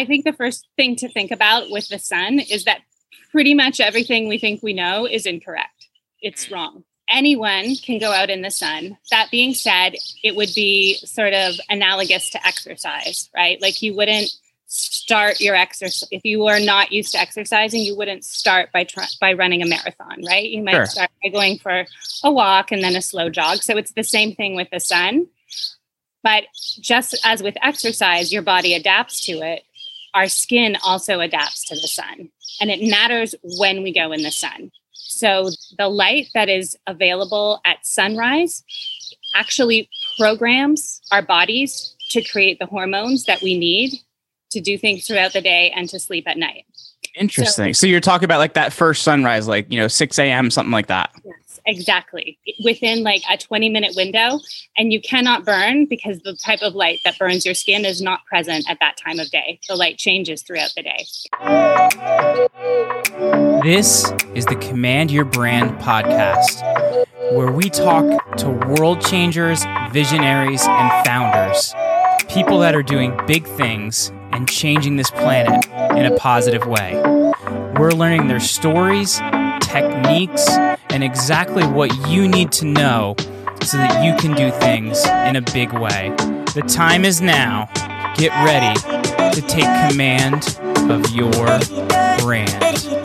I think the first thing to think about with the sun is that pretty much everything we think we know is incorrect. It's mm. wrong. Anyone can go out in the sun. That being said, it would be sort of analogous to exercise, right? Like you wouldn't start your exercise if you are not used to exercising you wouldn't start by try, by running a marathon right you might sure. start by going for a walk and then a slow jog so it's the same thing with the sun but just as with exercise your body adapts to it our skin also adapts to the sun and it matters when we go in the sun so the light that is available at sunrise actually programs our bodies to create the hormones that we need to do things throughout the day and to sleep at night. Interesting. So, so you're talking about like that first sunrise, like, you know, 6 a.m., something like that. Exactly. Within like a 20 minute window. And you cannot burn because the type of light that burns your skin is not present at that time of day. The light changes throughout the day. This is the Command Your Brand podcast, where we talk to world changers, visionaries, and founders people that are doing big things and changing this planet in a positive way. We're learning their stories, techniques, and exactly what you need to know so that you can do things in a big way. The time is now. Get ready to take command of your brand.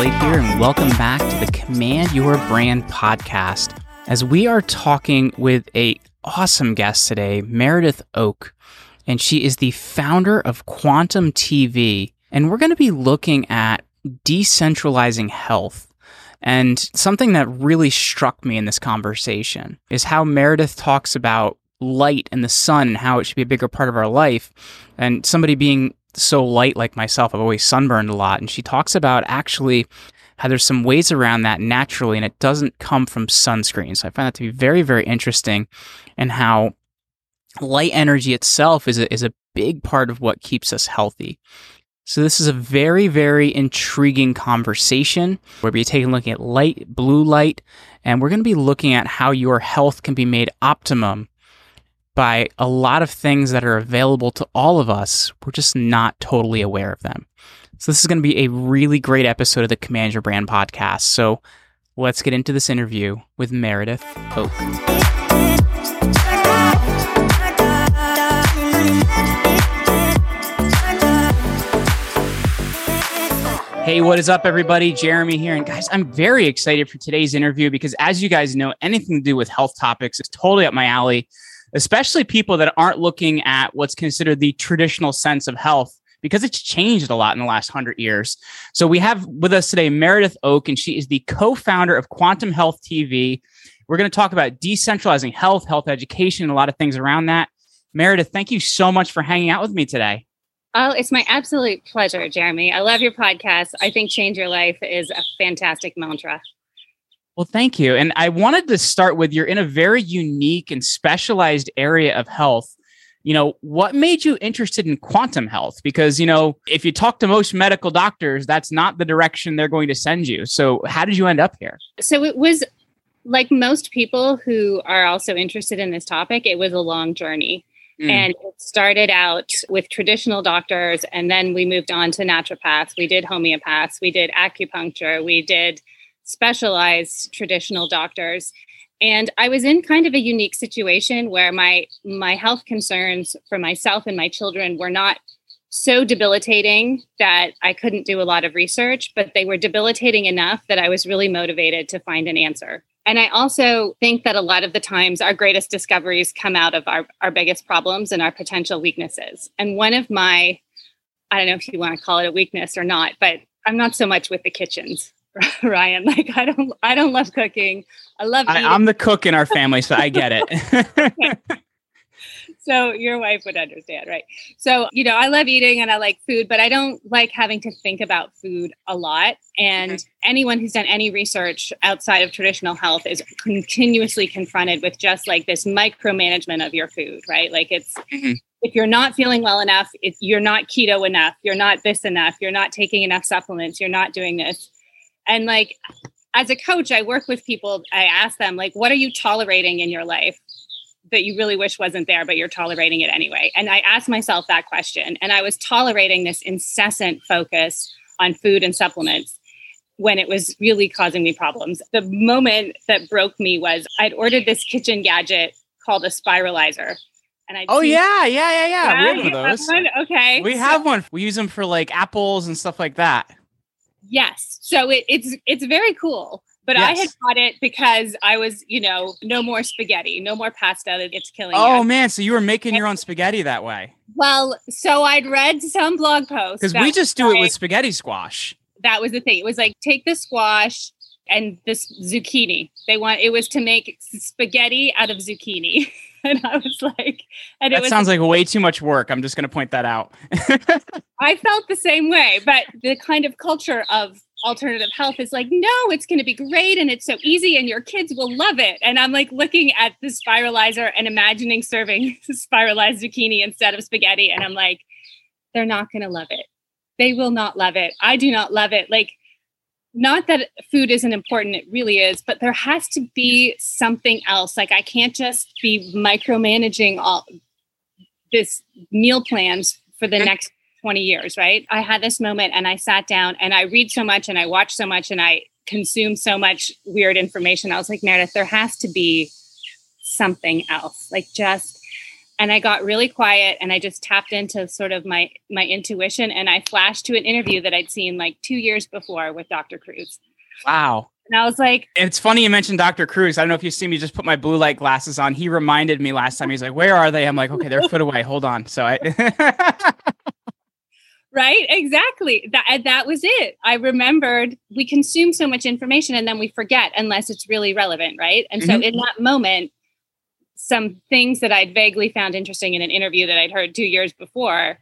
Slate here, and welcome back to the Command Your Brand podcast. As we are talking with a awesome guest today, Meredith Oak, and she is the founder of Quantum TV, and we're going to be looking at decentralizing health. And something that really struck me in this conversation is how Meredith talks about light and the sun and how it should be a bigger part of our life. And somebody being so light like myself, I've always sunburned a lot. And she talks about actually how there's some ways around that naturally and it doesn't come from sunscreen. So I find that to be very, very interesting and how light energy itself is a, is a big part of what keeps us healthy. So this is a very, very intriguing conversation where we're taking a look at light, blue light, and we're going to be looking at how your health can be made optimum by a lot of things that are available to all of us. We're just not totally aware of them. So, this is going to be a really great episode of the Command Your Brand podcast. So, let's get into this interview with Meredith Oak. Hey, what is up, everybody? Jeremy here. And guys, I'm very excited for today's interview because, as you guys know, anything to do with health topics is totally up my alley especially people that aren't looking at what's considered the traditional sense of health because it's changed a lot in the last hundred years. So we have with us today Meredith Oak, and she is the co-founder of Quantum Health TV. We're going to talk about decentralizing health, health education, and a lot of things around that. Meredith, thank you so much for hanging out with me today. Oh, it's my absolute pleasure, Jeremy. I love your podcast. I think Change Your Life is a fantastic mantra. Well, thank you. And I wanted to start with you're in a very unique and specialized area of health. You know, what made you interested in quantum health? Because, you know, if you talk to most medical doctors, that's not the direction they're going to send you. So, how did you end up here? So, it was like most people who are also interested in this topic, it was a long journey. Mm. And it started out with traditional doctors, and then we moved on to naturopaths. We did homeopaths, we did acupuncture, we did specialized traditional doctors. And i was in kind of a unique situation where my my health concerns for myself and my children were not so debilitating that i couldn't do a lot of research but they were debilitating enough that i was really motivated to find an answer. And i also think that a lot of the times our greatest discoveries come out of our, our biggest problems and our potential weaknesses. And one of my i don't know if you want to call it a weakness or not but i'm not so much with the kitchens Ryan. Like I don't I don't love cooking. I love I, am the cook in our family, so I get it. so your wife would understand, right? So, you know, I love eating and I like food, but I don't like having to think about food a lot. And mm-hmm. anyone who's done any research outside of traditional health is continuously confronted with just like this micromanagement of your food, right? Like it's mm-hmm. if you're not feeling well enough, if you're not keto enough, you're not this enough, you're not taking enough supplements, you're not doing this. And like as a coach, I work with people, I ask them, like, what are you tolerating in your life that you really wish wasn't there, but you're tolerating it anyway? And I asked myself that question. And I was tolerating this incessant focus on food and supplements when it was really causing me problems. The moment that broke me was I'd ordered this kitchen gadget called a spiralizer. And I oh yeah, yeah, yeah, yeah. yeah we have one of those. One? Okay. We have one. We use them for like apples and stuff like that. Yes. So it, it's it's very cool. But yes. I had bought it because I was, you know, no more spaghetti, no more pasta that it's killing. Oh you. man, so you were making your own spaghetti that way. Well, so I'd read some blog posts. Because we just do it with spaghetti squash. That was the thing. It was like take the squash and this zucchini. They want it was to make spaghetti out of zucchini. and I was like, and that it sounds like way too much work. I'm just going to point that out. I felt the same way, but the kind of culture of alternative health is like, no, it's going to be great and it's so easy and your kids will love it. And I'm like looking at the spiralizer and imagining serving spiralized zucchini instead of spaghetti. And I'm like, they're not going to love it. They will not love it. I do not love it. Like, not that food isn't important, it really is, but there has to be something else. Like I can't just be micromanaging all this meal plans for the next 20 years, right? I had this moment and I sat down and I read so much and I watch so much and I consume so much weird information. I was like, Meredith, there has to be something else. Like just and I got really quiet and I just tapped into sort of my my intuition and I flashed to an interview that I'd seen like 2 years before with Dr. Kruse. Wow. And I was like, It's funny you mentioned Dr. Kruse. I don't know if you see me just put my blue light glasses on. He reminded me last time. He's like, Where are they? I'm like, Okay, they're a foot away. Hold on. So I. right? Exactly. That, that was it. I remembered we consume so much information and then we forget unless it's really relevant. Right. And mm-hmm. so in that moment, some things that I'd vaguely found interesting in an interview that I'd heard two years before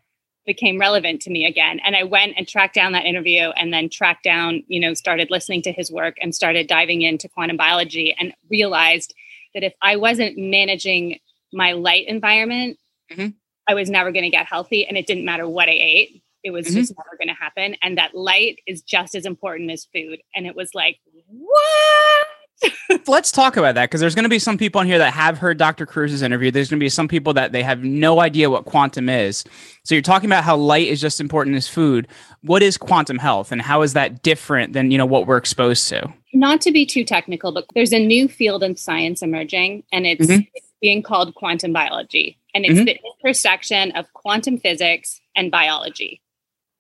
became relevant to me again. And I went and tracked down that interview and then tracked down, you know, started listening to his work and started diving into quantum biology and realized that if I wasn't managing my light environment, mm-hmm. I was never going to get healthy. And it didn't matter what I ate, it was mm-hmm. just never going to happen. And that light is just as important as food. And it was like, what? Let's talk about that because there's going to be some people on here that have heard Dr. Kruse's interview. There's going to be some people that they have no idea what quantum is. So you're talking about how light is just important as food. What is quantum health and how is that different than, you know, what we're exposed to? Not to be too technical, but there's a new field in science emerging and it's, mm-hmm. it's being called quantum biology. And it's mm-hmm. the intersection of quantum physics and biology.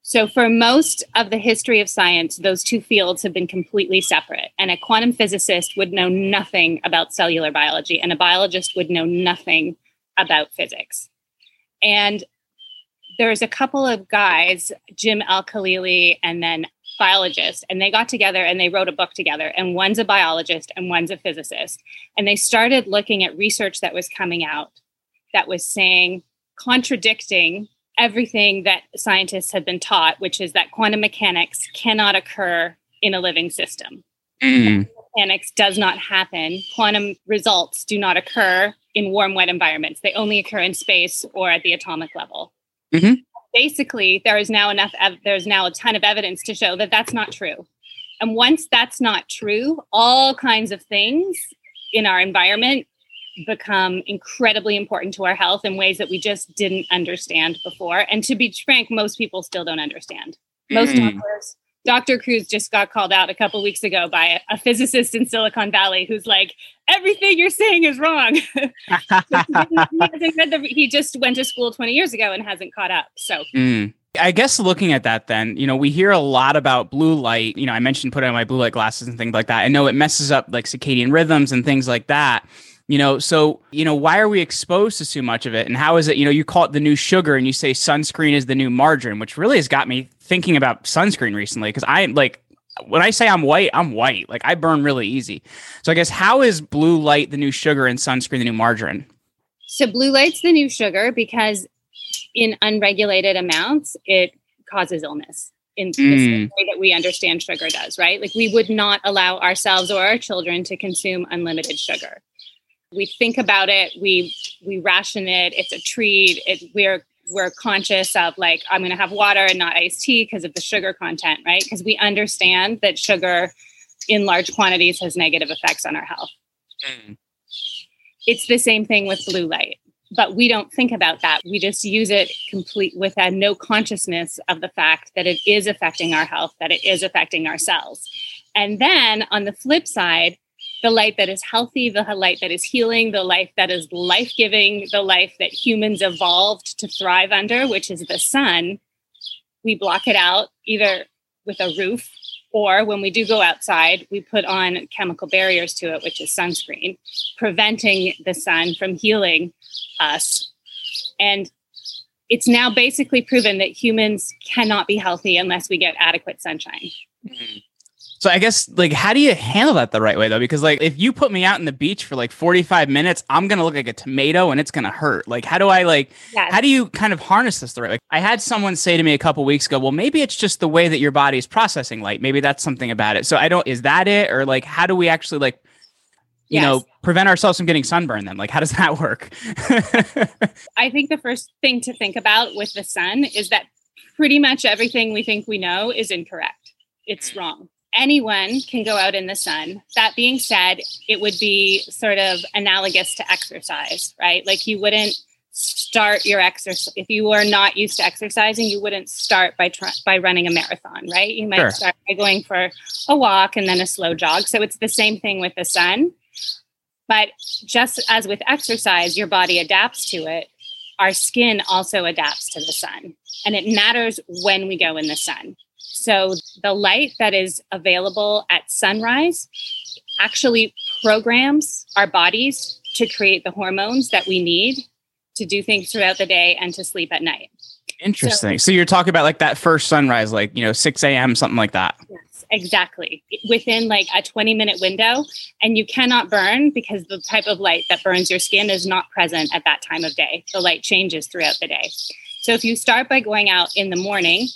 So, for most of the history of science, those two fields have been completely separate. And a quantum physicist would know nothing about cellular biology, and a biologist would know nothing about physics. And there's a couple of guys, Jim Al Khalili and then biologists, and they got together and they wrote a book together. And one's a biologist and one's a physicist. And they started looking at research that was coming out that was saying, contradicting everything that scientists have been taught, which is that quantum mechanics cannot occur in a living system. Mm. Mechanics does not happen. Quantum results do not occur in warm, wet environments. They only occur in space or at the atomic level. Mm-hmm. Basically, there is now enough. Ev- there's now a ton of evidence to show that that's not true. And once that's not true, all kinds of things in our environment become incredibly important to our health in ways that we just didn't understand before. And to be frank, most people still don't understand. Most mm. doctors, Dr. Kruse just got called out a couple weeks ago by a, a, physicist in Silicon Valley who's like, everything you're saying is wrong. he, the, he, just went to school 20 years ago and hasn't caught up. So. Mm. I guess looking at that, then, you know, we hear a lot about blue light. You know, I mentioned putting on my blue light glasses and things like that. I know it messes up like circadian rhythms and things like that you know so you know why are we exposed to so much of it? And how is it you know you call it the new sugar and you say sunscreen is the new margarine which really has got me thinking about sunscreen recently because i am like when i say i'm white i'm white. Like i burn really easy. So i guess how is blue light the new sugar and sunscreen the new margarine? So blue light's the new sugar because in unregulated amounts it causes illness in the mm. way that we understand sugar does right? Like we would not allow ourselves or our children to consume unlimited sugar We think about it, we we ration it, it's a treat. It, we're we're conscious of like I'm going to have water and not iced tea because of the sugar content, right? Because we understand that sugar in large quantities has negative effects on our health. Mm. It's the same thing with blue light, but we don't think about that. We just use it complete with a no consciousness of the fact that it is affecting our health, that it is affecting our cells. And then on the flip side, the light that is healthy, the light that is healing, the life that is life giving, the life that humans evolved to thrive under, which is the sun, we block it out either with a roof or when we do go outside, we put on chemical barriers to it, which is sunscreen, preventing the sun from healing us. And it's now basically proven that humans cannot be healthy unless we get adequate sunshine. Mm-hmm. So I guess like how do you handle that the right way though? Because like if you put me out in the beach for like 45 minutes, I'm gonna look like a tomato and it's gonna hurt. Like how do I like yes. how do you kind of harness this the right way? I had someone say to me a couple weeks ago, well, maybe it's just the way that your body is processing light. Maybe that's something about it. So I don't is that it? Or like how do we actually like you yes. know prevent ourselves from getting sunburn then like how does that work i think the first thing to think about with the sun is that pretty much everything we think we know is incorrect it's mm. wrong anyone can go out in the sun. That being said, it would be sort of analogous to exercise, right? Like you wouldn't start your exercise if you are not used to exercising you wouldn't start by tr- by running a marathon right you might sure. start by going for a walk and then a slow jog so it's the same thing with the sun but just as with exercise your body adapts to it our skin also adapts to the sun and it matters when we go in the sun so the light that is available at sunrise actually programs our bodies to create the hormones that we need to do things throughout the day and to sleep at night. Interesting. So, so you're talking about like that first sunrise, like, you know, 6 a.m., something like that. Yes, exactly. Within like a 20 minute window. And you cannot burn because the type of light that burns your skin is not present at that time of day. The light changes throughout the day. So if you start by going out in the morning,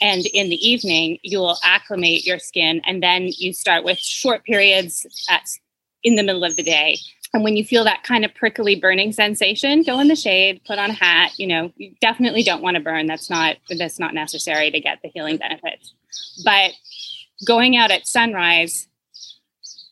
and in the evening, you will acclimate your skin. And then you start with short periods at, in the middle of the day. And when you feel that kind of prickly burning sensation, go in the shade, put on a hat. You know, you definitely don't want to burn. That's not that's not necessary to get the healing benefits. But going out at sunrise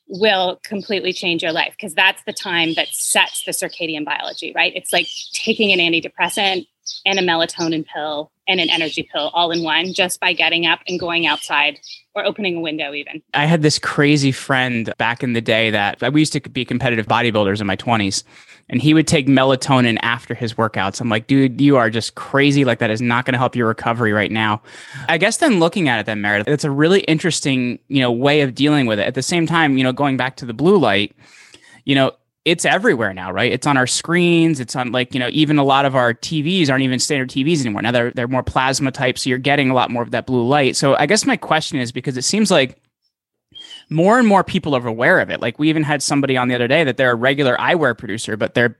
will completely change your life because that's the time that sets the circadian biology, right? It's like taking an antidepressant and a melatonin pill and an energy pill all in one just by getting up and going outside or opening a window even. I had this crazy friend back in the day that we used to be competitive bodybuilders in my 20s and he would take melatonin after his workouts. I'm like, dude, you are just crazy. Like that is not going to help your recovery right now. I guess then looking at it then Meredith, it's a really interesting, you know, way of dealing with it. At the same time, you know, going back to the blue light, you know, it's everywhere now, right? It's on our screens. It's on like, you know, even a lot of our TVs aren't even standard TVs anymore. Now they're, they're more plasma type. So you're getting a lot more of that blue light. So I guess my question is because it seems like more and more people are aware of it. Like we even had somebody on the other day that they're a regular eyewear producer, but their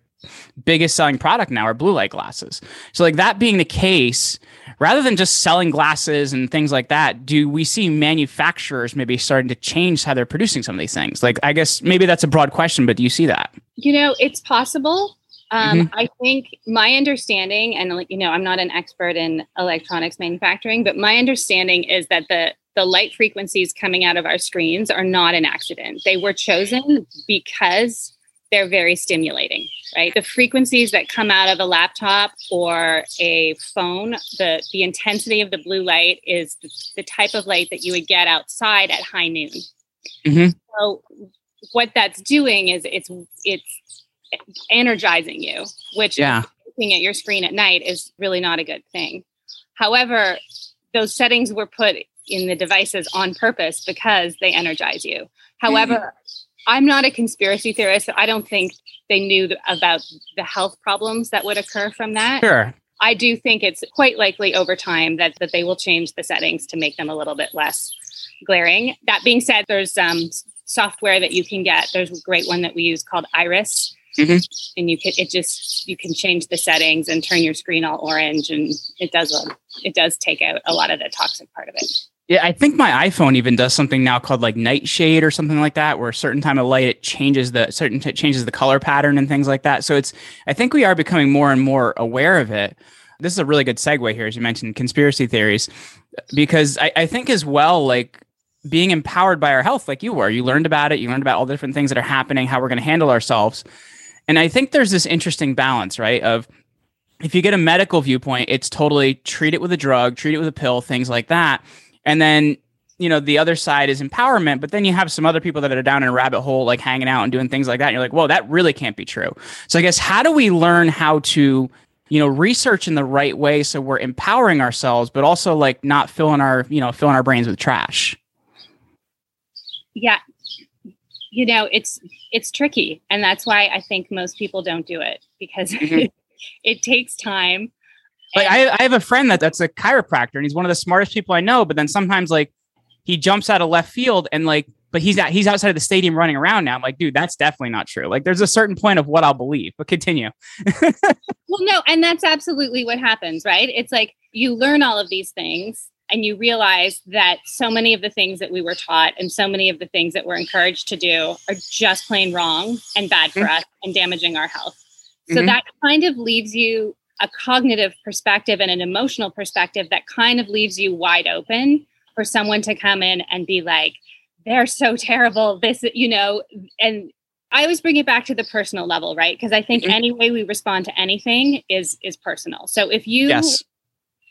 biggest selling product now are blue light glasses. So like that being the case, rather than just selling glasses and things like that, do we see manufacturers maybe starting to change how they're producing some of these things? Like I guess maybe that's a broad question, but do you see that? You know, it's possible. Um, mm-hmm. I think my understanding, and like you know, I'm not an expert in electronics manufacturing, but my understanding is that the the light frequencies coming out of our screens are not an accident. They were chosen because they're very stimulating, right? The frequencies that come out of a laptop or a phone, the, the intensity of the blue light is the, the type of light that you would get outside at high noon. Mm-hmm. So what that's doing is it's it's energizing you, which yeah. looking at your screen at night is really not a good thing. However, those settings were put in the devices on purpose because they energize you. However, mm-hmm. I'm not a conspiracy theorist. So I don't think they knew about the health problems that would occur from that. Sure. I do think it's quite likely over time that, that they will change the settings to make them a little bit less glaring. That being said, there's um, software that you can get. There's a great one that we use called Iris. Mm-hmm. And you can it just you can change the settings and turn your screen all orange, and it does it does take out a lot of the toxic part of it. Yeah, I think my iPhone even does something now called like nightshade or something like that, where a certain time of light it changes the certain t- changes the color pattern and things like that. So it's I think we are becoming more and more aware of it. This is a really good segue here, as you mentioned, conspiracy theories, because I, I think as well, like being empowered by our health, like you were, you learned about it, you learned about all the different things that are happening, how we're going to handle ourselves, and I think there's this interesting balance, right? Of if you get a medical viewpoint, it's totally treat it with a drug, treat it with a pill, things like that. And then, you know, the other side is empowerment, but then you have some other people that are down in a rabbit hole, like hanging out and doing things like that. And you're like, whoa, that really can't be true. So I guess how do we learn how to, you know, research in the right way so we're empowering ourselves, but also like not filling our, you know, filling our brains with trash? Yeah. You know, it's it's tricky. And that's why I think most people don't do it because mm-hmm. it takes time like I, I have a friend that that's a chiropractor and he's one of the smartest people I know, but then sometimes like he jumps out of left field and like but he's at, he's outside of the stadium running around now. I'm like, dude, that's definitely not true. Like, there's a certain point of what I'll believe, but continue. well, no, and that's absolutely what happens, right? It's like you learn all of these things and you realize that so many of the things that we were taught and so many of the things that we're encouraged to do are just plain wrong and bad for mm-hmm. us and damaging our health. So mm-hmm. that kind of leaves you a cognitive perspective and an emotional perspective that kind of leaves you wide open for someone to come in and be like, they're so terrible. This, you know, and I always bring it back to the personal level, right? Because I think mm-hmm. any way we respond to anything is is personal. So if you yes.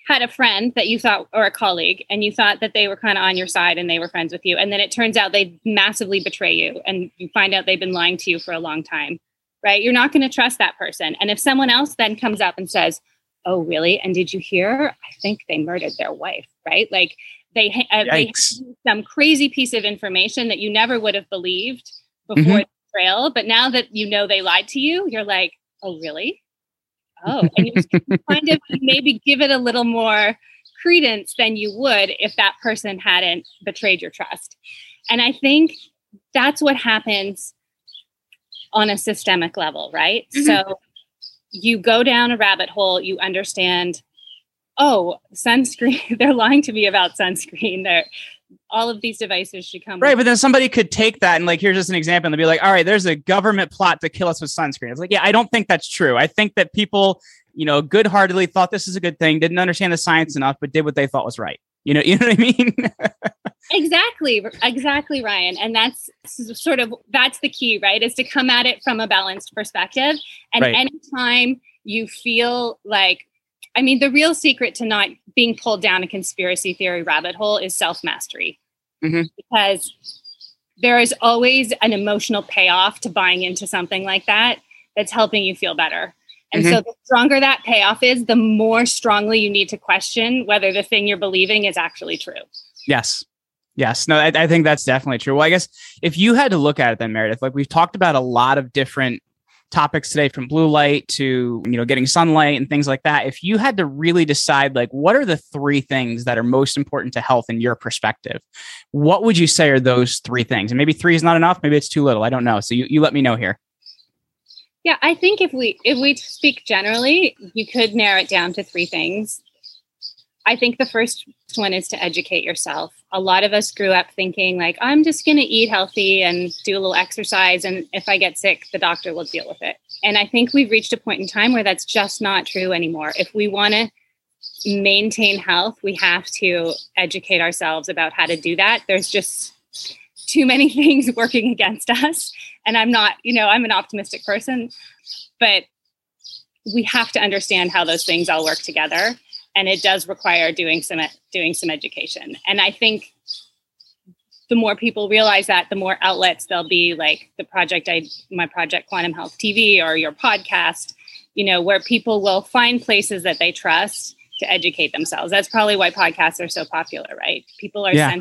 had a friend that you thought or a colleague and you thought that they were kind of on your side and they were friends with you, and then it turns out they massively betray you and you find out they've been lying to you for a long time right? You're not going to trust that person. And if someone else then comes up and says, "Oh, really? And did you hear? I think they murdered their wife," right? Like they uh, they some crazy piece of information that you never would have believed before mm-hmm. the trail, but now that you know they lied to you, you're like, "Oh, really?" Oh, and you kind of maybe give it a little more credence than you would if that person hadn't betrayed your trust. And I think that's what happens on a systemic level, right? Mm-hmm. So you go down a rabbit hole, you understand, oh, sunscreen, they're lying to me about sunscreen. They're all of these devices should come right but then somebody could take that and like here's just an example and they'd be like all right there's a government plot to kill us with sunscreen it's like yeah i don't think that's true i think that people you know good-heartedly thought this is a good thing didn't understand the science enough but did what they thought was right you know you know what i mean exactly exactly ryan and that's sort of that's the key right is to come at it from a balanced perspective and right. anytime you feel like i mean the real secret to not being pulled down a conspiracy theory rabbit hole is self-mastery mm-hmm. because there is always an emotional payoff to buying into something like that that's helping you feel better and mm-hmm. so the stronger that payoff is the more strongly you need to question whether the thing you're believing is actually true yes Yes, no, I, I, think that's definitely true. Well, I guess if you had to look at it, then Meredith, like we've talked about a lot of different topics today, from blue light to you know getting sunlight and things like that. If you had to really decide, like, what are the three things that are most important to health in your perspective, what would you say are those three things? And maybe three is not enough. Maybe it's too little. I don't know. So you, you let me know here. Yeah, I think if we if we speak generally, you could narrow it down to three things. I think the first one is to educate yourself. A lot of us grew up thinking, like, I'm just going to eat healthy and do a little exercise. And if I get sick, the doctor will deal with it. And I think we've reached a point in time where that's just not true anymore. If we want to maintain health, we have to educate ourselves about how to do that. There's just too many things working against us. And I'm not, you know, I'm an optimistic person, but we have to understand how those things all work together and it does require doing some doing some education. And i think the more people realize that the more outlets there'll be like the project i my project quantum health tv or your podcast you know where people will find places that they trust to educate themselves. That's probably why podcasts are so popular right? People are yeah.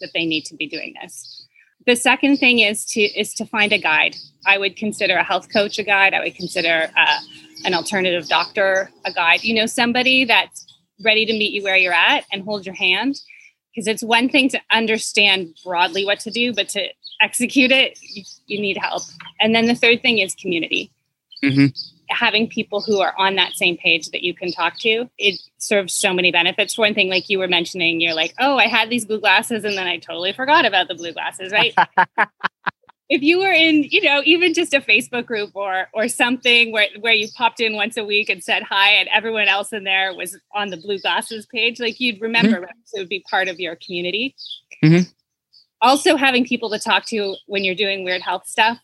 that they need to be doing this. The second thing is to is to find a guide. I would consider a health coach a guide. I would consider uh, an alternative doctor, a guide, you know, somebody that's ready to meet you where you're at and hold your hand. Because it's one thing to understand broadly what to do, but to execute it, you, you need help. And then the third thing is community. Mm-hmm. having people who are on that same page that you can talk to, it serves so many benefits. For one thing, like you were mentioning, you're like, oh, I had these blue glasses and then I totally forgot about the blue glasses, right? if you were in, you know, even just a Facebook group or or something where where you popped in once a week and said hi, and everyone else in there was on the blue glasses page, like you'd remember, mm-hmm. right? so it would be part of your community. Mm-hmm. Also, having people to talk to when you're doing weird health stuff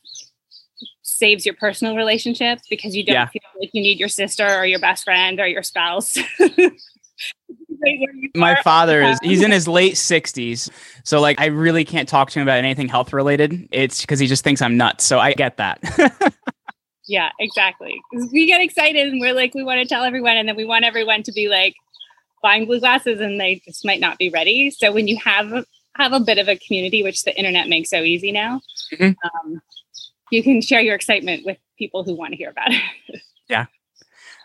saves your personal relationships because you don't yeah. feel like you need your sister or your best friend or your spouse. My father is he's in his late 60s. So like I really can't talk to him about anything health related. It's because he just thinks I'm nuts. So I get that. yeah, exactly. We get excited and we're like we want to tell everyone and then we want everyone to be like buying blue glasses and they just might not be ready. So when you have have a bit of a community, which the internet makes so easy now, mm-hmm. um, you can share your excitement with people who want to hear about it. yeah.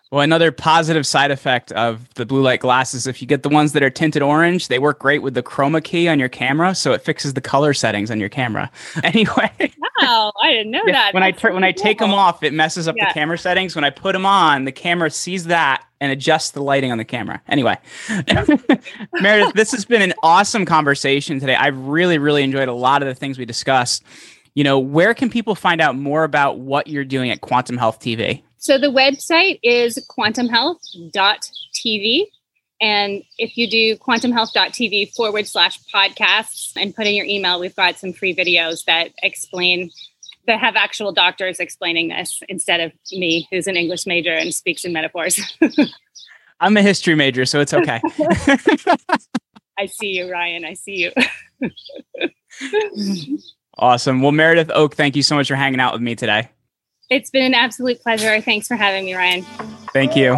Well, another positive side effect of the blue light glasses, if you get the ones that are tinted orange, they work great with the chroma key on your camera, so it fixes the color settings on your camera. Anyway, wow, I didn't know that. When That's I when I take them off, it messes up yeah. the camera settings. When I put them on, the camera sees that and adjusts the lighting on the camera. Anyway, Meredith, this has been an awesome conversation today. I've really, really enjoyed a lot of the things we discussed you know, where can people find out more about what you're doing at Quantum Health TV? So the website is quantumhealth.tv. And if you do quantumhealth.tv forward slash podcasts and put in your email, we've got some free videos that explain, that have actual doctors explaining this instead of me, who's an English major and speaks in metaphors. I'm a history major, so it's okay. I see you, Ryan. I see you. Awesome. Well, Meredith Oak, thank you so much for hanging out with me today. It's been an absolute pleasure. Thanks for having me, Ryan. Thank you.